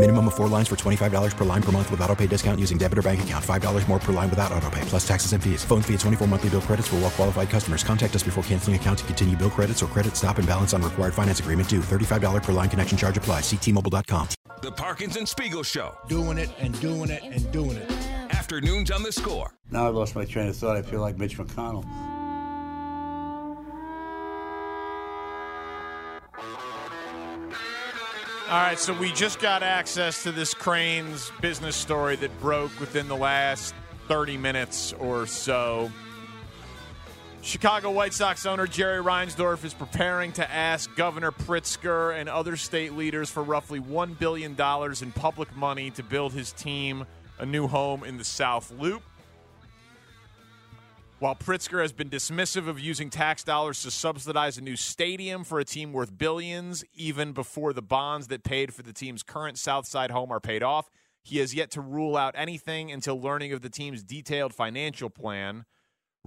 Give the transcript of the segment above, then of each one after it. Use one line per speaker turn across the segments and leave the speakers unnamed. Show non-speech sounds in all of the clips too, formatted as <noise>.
Minimum of four lines for $25 per line per month with auto pay discount using debit or bank account. $5 more per line without auto pay, plus taxes and fees. Phone fee at 24 monthly bill credits for well qualified customers. Contact us before canceling account to continue bill credits or credit stop and balance on required finance agreement due. $35 per line connection charge applies. Ctmobile.com.
The Parkins and Spiegel Show.
Doing it and doing it and doing it.
Afternoons on the score.
Now I've lost my train of thought. I feel like Mitch McConnell.
All right, so we just got access to this Crain's business story that broke within the last 30 minutes or so. Chicago White Sox owner Jerry Reinsdorf is preparing to ask Governor Pritzker and other state leaders for roughly $1 billion in public money to build his team a new home in the South Loop. While Pritzker has been dismissive of using tax dollars to subsidize a new stadium for a team worth billions, even before the bonds that paid for the team's current Southside home are paid off, he has yet to rule out anything until learning of the team's detailed financial plan.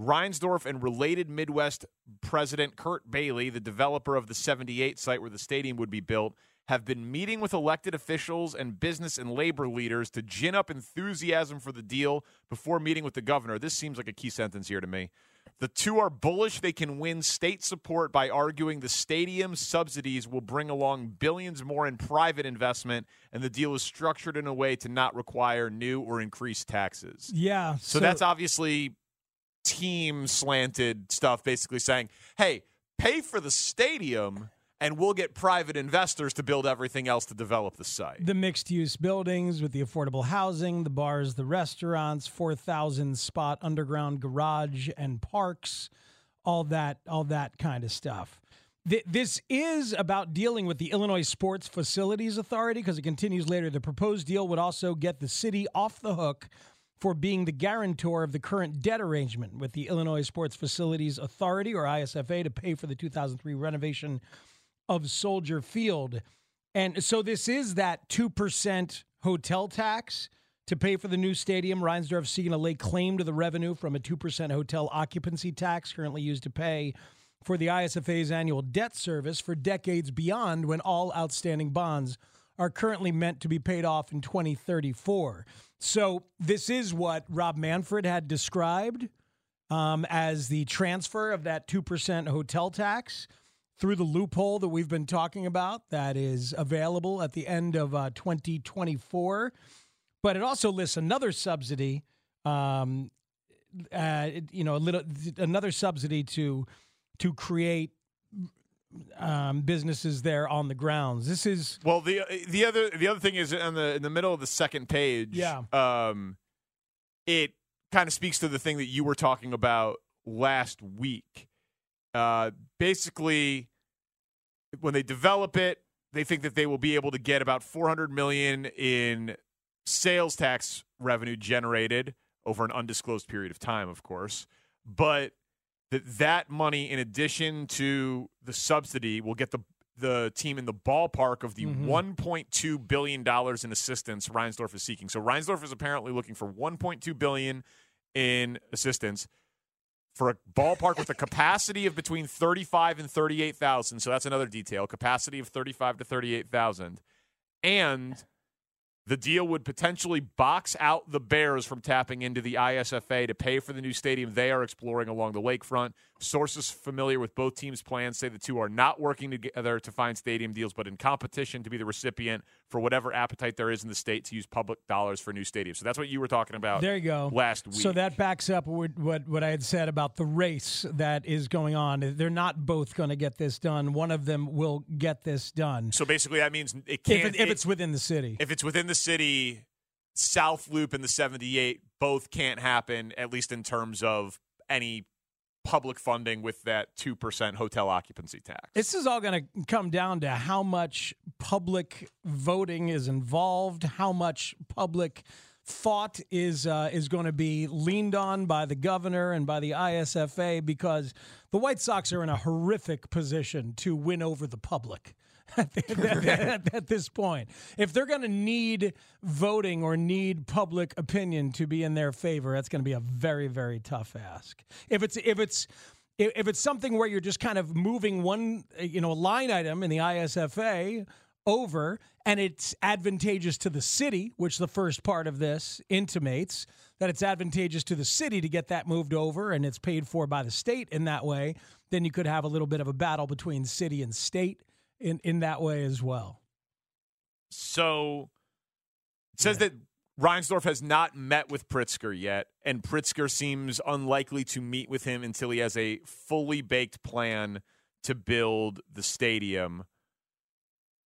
Reinsdorf and Related Midwest president Curt Bailey, the developer of the 78 site where the stadium would be built, have been meeting with elected officials and business and labor leaders to gin up enthusiasm for the deal before meeting with the governor. This seems like a key sentence here to me. The two are bullish they can win state support by arguing the stadium subsidies will bring along billions more in private investment, and the deal is structured in a way to not require new or increased taxes.
Yeah.
So, that's obviously team slanted stuff, basically saying, hey, pay for the stadium and we'll get private investors to build everything else to develop the site.
the mixed use buildings with the affordable housing, the bars, the restaurants, 4,000 spot underground garage and parks, all that all that kind of stuff. Th- This is about dealing with the Illinois Sports Facilities Authority because it continues later. The proposed deal would also get the city off the hook for being the guarantor of the current debt arrangement with the Illinois Sports Facilities Authority, or ISFA, to pay for the 2003 renovation of Soldier Field. And so this is that 2% hotel tax to pay for the new stadium. Reinsdorf seeking to lay claim to the revenue from a 2% hotel occupancy tax currently used to pay for the ISFA's annual debt service for decades beyond when all outstanding bonds are currently meant to be paid off in 2034. So this is what Rob Manfred had described um, as the transfer of that 2% hotel tax through the loophole that we've been talking about that is available at the end of uh, 2024. But it also lists another subsidy, um, uh, you know, a little another subsidy to to create um, businesses there on the grounds. This is
Well, the the other the other thing is in the in the middle of the second page.
Yeah.
Um, it kind of speaks to the thing that you were talking about last week. Uh, basically, when they develop it, they think that they will be able to get about 400 million in sales tax revenue generated over an undisclosed period of time, of course, but that that money, in addition to the subsidy, will get the the team in the ballpark of the
Mhm.
1.2 billion dollars in assistance Reinsdorf is seeking. So Reinsdorf is apparently looking for 1.2 billion in assistance for a ballpark with a capacity of between 35 and 38,000. So that's another detail. Capacity of 35 to 38,000. And The deal would potentially box out the Bears from tapping into the ISFA to pay for the new stadium they are exploring along the lakefront. Sources familiar with both teams' plans say the two are not working together to find stadium deals, but in competition to be the recipient for whatever appetite there is in the state to use public dollars for new stadiums. So that's what you were talking about.
There you go.
Last week.
So that backs up what what, what I had said about the race that is going on. They're not both going to get this done. One of them will get this done.
So basically, that means it
If,
can't.
it, if it's within the city.
if it's within the city, South Loop and the 78 both can't happen, at least in terms of any public funding with that 2% hotel occupancy tax.
This is all going to come down to how much public voting is involved, how much public thought is uh, is going to be leaned on by the governor and by the ISFA because the White Sox are in a horrific position to win over the public. <laughs> At, this point, if they're going to need voting or need public opinion to be in their favor, that's going to be a very, very tough ask. If it's if it's if it's something where you're just kind of moving one uh, you know line item in the ISFA over and it's advantageous to the city which the first part of this intimates that it's advantageous to the city to get that moved over and it's paid for by the state in that way then you could have a little bit of a battle between city and state in in that way as well
So it says that Reinsdorf has not met with Pritzker yet, and Pritzker seems unlikely to meet with him until he has a fully baked plan to build the stadium.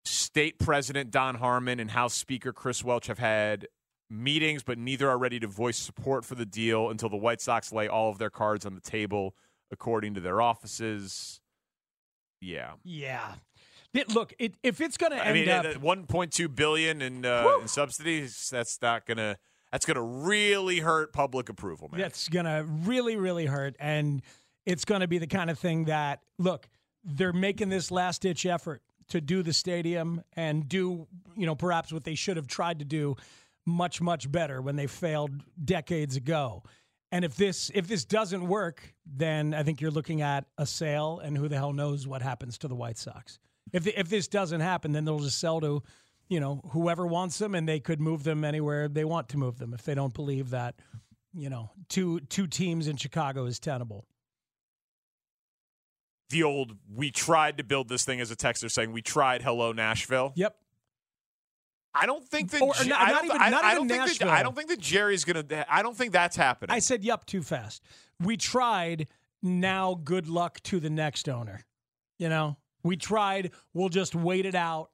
State President Don Harmon and House Speaker Chris Welch have had meetings, but neither are ready to voice support for the deal until the White Sox lay all of their cards on the table, according to their offices. Yeah.
yeah It- look it, if it's going to
I
end
mean,
up
uh, 1.2 billion in, uh, in subsidies. That's not gonna. That's gonna really hurt public approval, man.
That's going to really, really hurt. And it's going to be the kind of thing that, look, they're making this last ditch effort to do the stadium and do, you know, perhaps what they should have tried to do much, much better when they failed decades ago. And if this if this doesn't work, then I think you're looking at a sale, and who the hell knows what happens to the White Sox. If the, if this doesn't happen, then they'll just sell to, you know, whoever wants them, and they could move them anywhere they want to move them if they don't believe that, you know, two two teams in Chicago is tenable.
The old "we tried to build this thing" as a texter saying "we tried." Hello, Nashville.
Yep.
I don't think that.
Or- or not-
I don't,
even-
I, I don't think that. I don't think that Jerry's gonna. I don't think that's happening.
I said yep too fast. We tried. Now, good luck to the next owner. You know, we tried. We'll just wait it out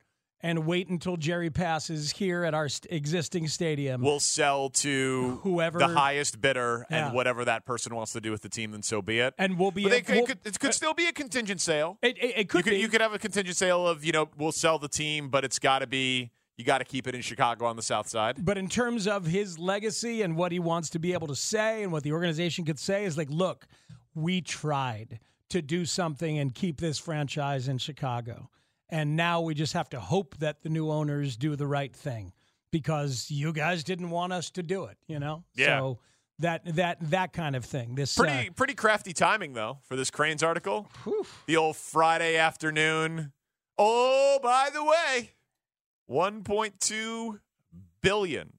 and wait until Jerry passes here at our st- existing stadium.
We'll sell to
Whoever-
the highest bidder,
Yeah.
and whatever that person wants to do with the team, then so be it.
and we'll be.
But they could, it could, it could still be a contingent sale.
It, it, it could
you could
be.
you could have a contingent sale of you know we'll sell the team, but it's got to be you got to keep it in Chicago on the South Side.
But in terms of his legacy and what he wants to be able to say and what the organization could say is like, look, we tried to do something and keep this franchise in Chicago. And now we just have to hope that the new owners do the right thing because you guys didn't want us to do it, you know?
Yeah.
So that that that kind of thing. This uh,
Pretty pretty crafty timing though for this Crain's article. The old Friday afternoon. Oh, by the way, 1.2 billion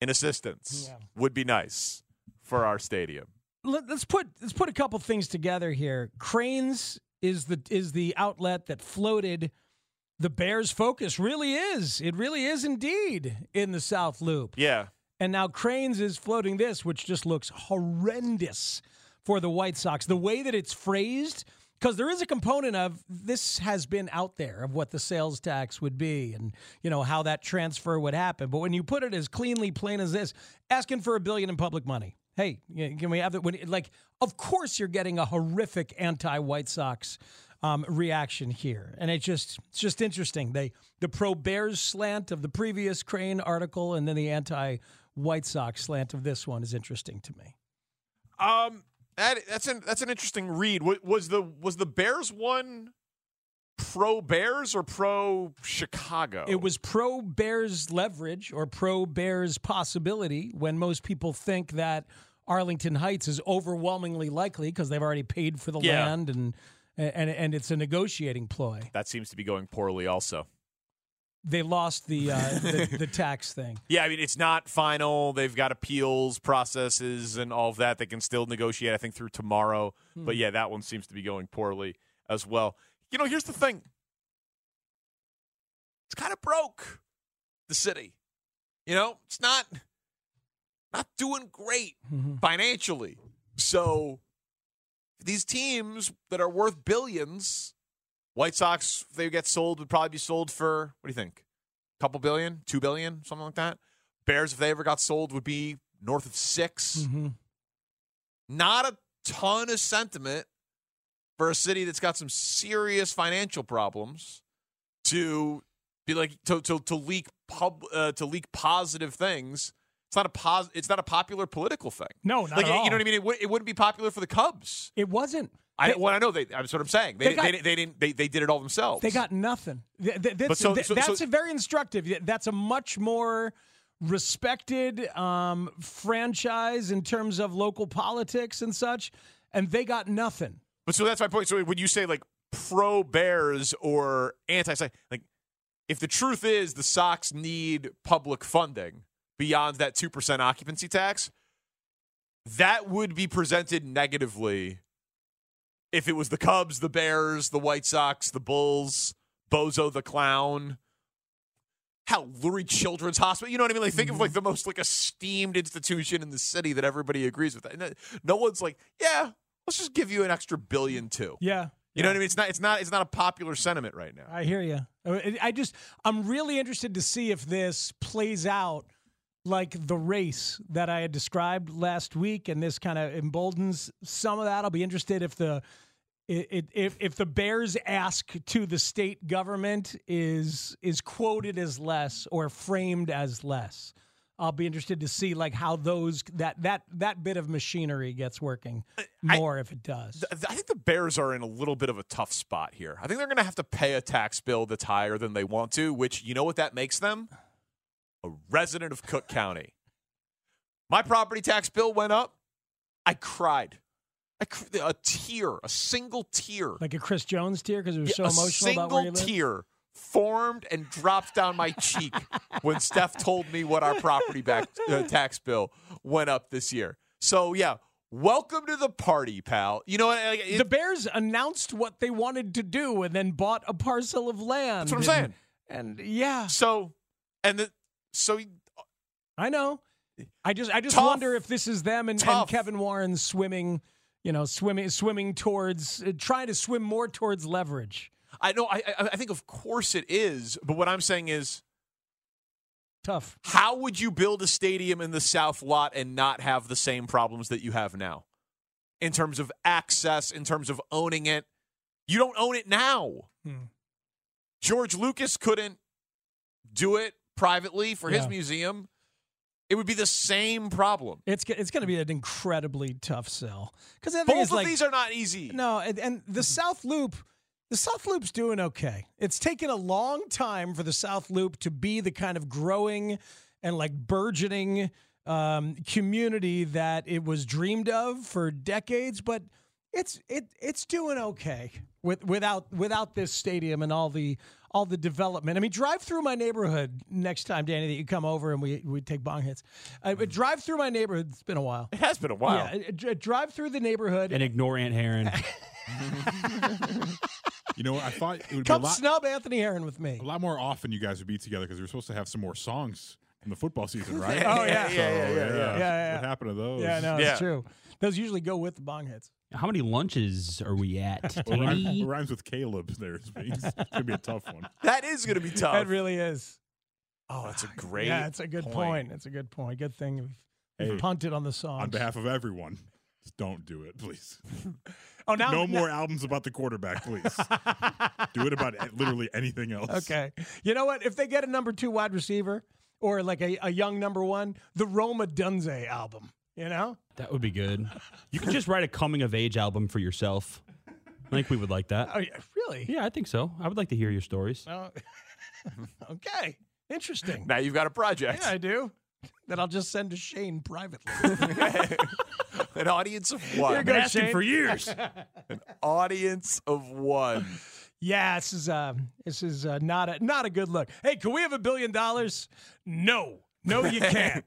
in assistance
Yeah.
would be nice for our stadium.
Let, us put let's put a couple things together here. Crain's is the is the outlet that floated the Bears' focus. Really is it really is indeed in the South Loop.
Yeah.
And now Crain's is floating this, which just looks horrendous for the White Sox. The way that it's phrased, because there is a component of this has been out there of what the sales tax would be and you know how that transfer would happen. But when you put it as cleanly plain as this, asking for a billion in public money. Hey, can we have it? Like, of course you're getting a horrific anti-White Sox um, reaction here, and it's just it's just interesting. They the pro Bears slant of the previous Crain article, and then the anti White Sox slant of this one is interesting to me.
Um that, that's an that's an interesting read. Was the was the Bears one pro Bears or pro Chicago?
It was pro Bears leverage or pro Bears possibility when most people think that Arlington Heights is overwhelmingly likely because they've already paid for the
Yeah.
land and and and it's a negotiating ploy.
that seems to be going poorly also.
they lost the, uh, <laughs> the the tax thing.
Yeah, I mean it's not final. They've got appeals processes and all of that. They can still negotiate. I think through tomorrow.
Hmm.
But yeah, that one seems to be going poorly as well. You know, here's the thing. It's kind of broke. The city. You know, it's not not doing great
Mm-hmm.
financially. So these teams that are worth billions, White Sox, if they get sold, would probably be sold for what do you think? A couple billion, two billion, something like that. Bears, if they ever got sold, would be north of 6
Mm-hmm.
Not a ton of sentiment for a city that's got some serious financial problems to be like to to, to leak pub uh, to leak positive things. It's not a pos- It's not a popular political thing.
No, not
like you know what I mean. It, would, it wouldn't be popular for the Cubs.
It wasn't.
I
They-
well, I know they. That's what I'm saying. They
They got-
they, they didn't. They, they did it all themselves.
They got nothing. Th- th- that's
so- so-
that's
so-
a very instructive. That's a much more respected um, franchise in terms of local politics and such, and they got nothing.
But so that's my point. So when you say like pro Bears or anti, like if the truth is the Sox need public funding beyond that two percent occupancy tax, that would be presented negatively if it was the Cubs, the Bears, the White Sox, the Bulls, Bozo the Clown. How Lurie Children's Hospital, you know what I mean? Like, think of like mm-hmm. the most like esteemed institution in the city that everybody agrees with. And no one's like, yeah, let's just give you an extra billion too.
Yeah.
You know what I mean? It's not. It's not. It's not a popular sentiment right now.
I hear you. I just, I'm really interested to see if this plays out like the race that I had described last week, and this kind of emboldens some of that. I'll be interested if the if if the Bears ask to the state government is is quoted as less or framed as less. I'll be interested to see like how those that that that bit of machinery gets working more if it does.
Th- I think the Bears are in a little bit of a tough spot here. I think they're going to have to pay a tax bill that's higher than they want to, which you know what that makes them? A resident of Cook County. My property tax bill went up. I cried. I cr- a tear, a single tear,
like a Chris Jones tear because it was
Yeah,
so
a
emotional
single
about where you live.
tear formed and dropped down my cheek when Steph told me what our property back uh, tax bill went up this year. So yeah, welcome to the party, pal. You know it-
the Bears announced what they wanted to do and then bought a parcel of land.
That's what I'm
and-
saying.
And yeah,
So and the so
I know. I just I just
Tough.
wonder if this is them and, and Kevin Warren swimming, you know, swimming swimming towards uh, trying to swim more towards leverage.
I know I I I think of course it is, but what I'm saying is
Tough.
how would you build a stadium in the South Loop and not have the same problems that you have now? In terms of access, in terms of owning it. You don't own it now.
Hmm.
George Lucas couldn't do it privately for his museum. It would be the same problem.
It's it's going to be an incredibly tough sell because
Both of
like
these are not easy.
No, and, and the South Loop, the South Loop's doing okay. It's taken a long time for the South Loop to be the kind of growing and like burgeoning um, community that it was dreamed of for decades, but it's it it's doing okay with without without this stadium and all the all the development. I mean, drive through my neighborhood next time, Danny, that you come over and we we take bong hits. Uh, but drive through my neighborhood. It's been a while.
It has been a while.
Yeah, uh, drive through the neighborhood.
And ignore Ant Herron. <laughs> <laughs>
You know, I thought it would
Come
be a lot,
snub Anthony Herron with me.
a lot more often you guys would be together because we were supposed to have some more songs in the football season, <laughs> right?
Oh, yeah.
So,
Yeah, yeah, yeah, yeah. Yeah, yeah.
What happened to those?
Yeah, no,
Yeah.
it's true. Those usually go with the bong hits.
How many lunches are we at? <laughs>
What rhymes, rhymes with Caleb there? It's gonna be a tough one. <laughs>
That is going to be tough.
That really is.
oh, that's a ah, great.
yeah, it's a good point. It's a good point. Good thing we've, we've
Hey,
punted on the songs.
On behalf of everyone, just don't do it, please. <laughs>
oh, now
no
now-
more albums about the quarterback, please. <laughs> do it about literally anything else.
Okay. You know what? If they get a number two wide receiver or like a, a young number one, the Rome Odunze album. You know?
That would be good. You could just write a coming of age album for yourself. I think we would like that.
Oh, yeah, really?
Yeah, I think so. I would like to hear your stories.
Oh, <laughs> okay. Interesting.
Now you've got a project.
Yeah, I do. <laughs> That I'll just send to Shane privately. <laughs>
An audience of
Here
one.
goes
asking
Shane.
for years. <laughs>
An audience of one.
Yeah, this is uh, this is uh, not a not a good look. Hey, can we have a billion dollars? No, no, you can't.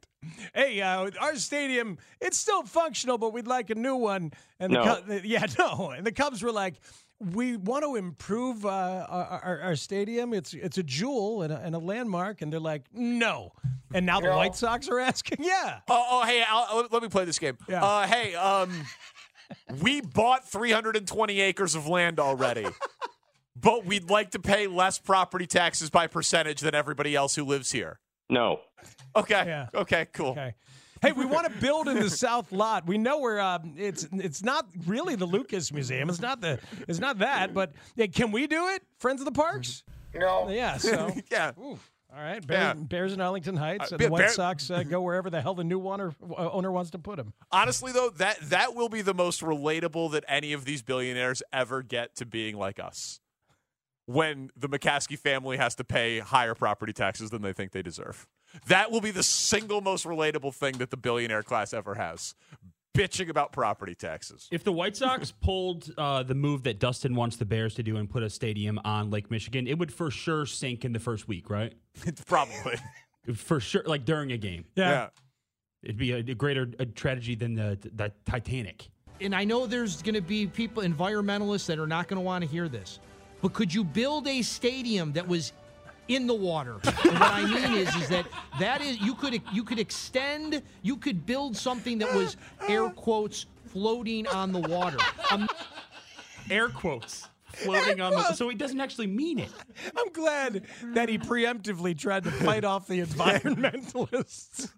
hey, uh, our stadium it's still functional, but we'd like a new one. And the
No.
Cub- yeah, no. And the Cubs were like, we want to improve uh, our, our, our stadium. It's it's a jewel and a, and a landmark. And they're like, no. And now the
No.
White Sox are <laughs> asking, yeah.
Oh, oh hey, I'll, let- let me play this game.
Yeah.
Uh, hey, um, we bought 320 acres of land already, <laughs> but we'd like to pay less property taxes by percentage than everybody else who lives here.
No.
Okay. Okay. Cool.
Okay. Hey, we <laughs> want to build in the South Loop. We know we're um, it's it's not really the Lucas Museum. It's not the it's not that. But yeah, can we do it? Friends of the Parks?
No.
Yeah. So <laughs>
yeah.
All right. Bears,
Yeah.
Bears in Arlington Heights,
Uh,
and the White
Bear-
Sox uh, go wherever the hell the new owner uh, owner wants to put them.
Honestly, though, that that will be the most relatable that any of these billionaires ever get to being like us. When the McCaskey family has to pay higher property taxes than they think they deserve. That will be the single most relatable thing that the billionaire class ever has. Bitching about property taxes.
If the White Sox <laughs> pulled uh, the move that Dustin wants the Bears to do and put a stadium on Lake Michigan, it would for sure sink in the first week, right? <laughs>
Probably.
For sure, like during a game.
Yeah. Yeah.
It'd be a, a greater a tragedy than the, the Titanic.
and I know there's going to be people, environmentalists, that are not going to want to hear this. But could you build a stadium that was in the water? <laughs> and what I mean is, is that that is you could you could extend, you could build something that was air quotes floating on the water. Um, <laughs>
Air quotes floating on the. So he doesn't actually mean it.
I'm glad that he preemptively tried to fight off the <laughs> environmentalists.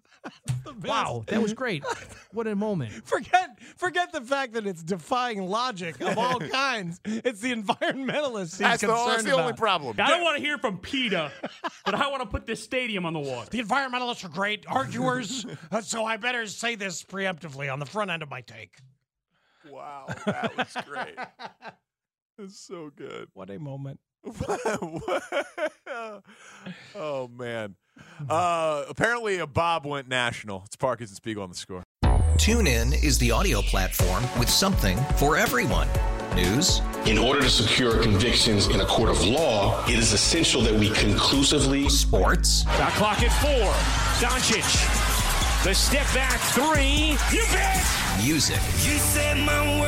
Wow, that was great. <laughs> What a moment.
Forget forget the fact that it's defying logic of all <laughs> kinds. It's the environmentalists he's
That's the- that's the only problem.
I don't want to hear from PETA, but I want to put this stadium on the water.
The environmentalists are great arguers, <laughs> so I better say this preemptively on the front end of my take.
Wow, that was great. It's so good.
What a moment. <laughs>
oh man. Uh, apparently, a Bob went national. It's Parkins and Spiegel on the score.
TuneIn is the audio platform with something for everyone. News,
In order to secure convictions in a court of law, it is essential that we conclusively.
Sports.
Shot clock at four. Doncic. The step back three. You bet.
music,
You set my world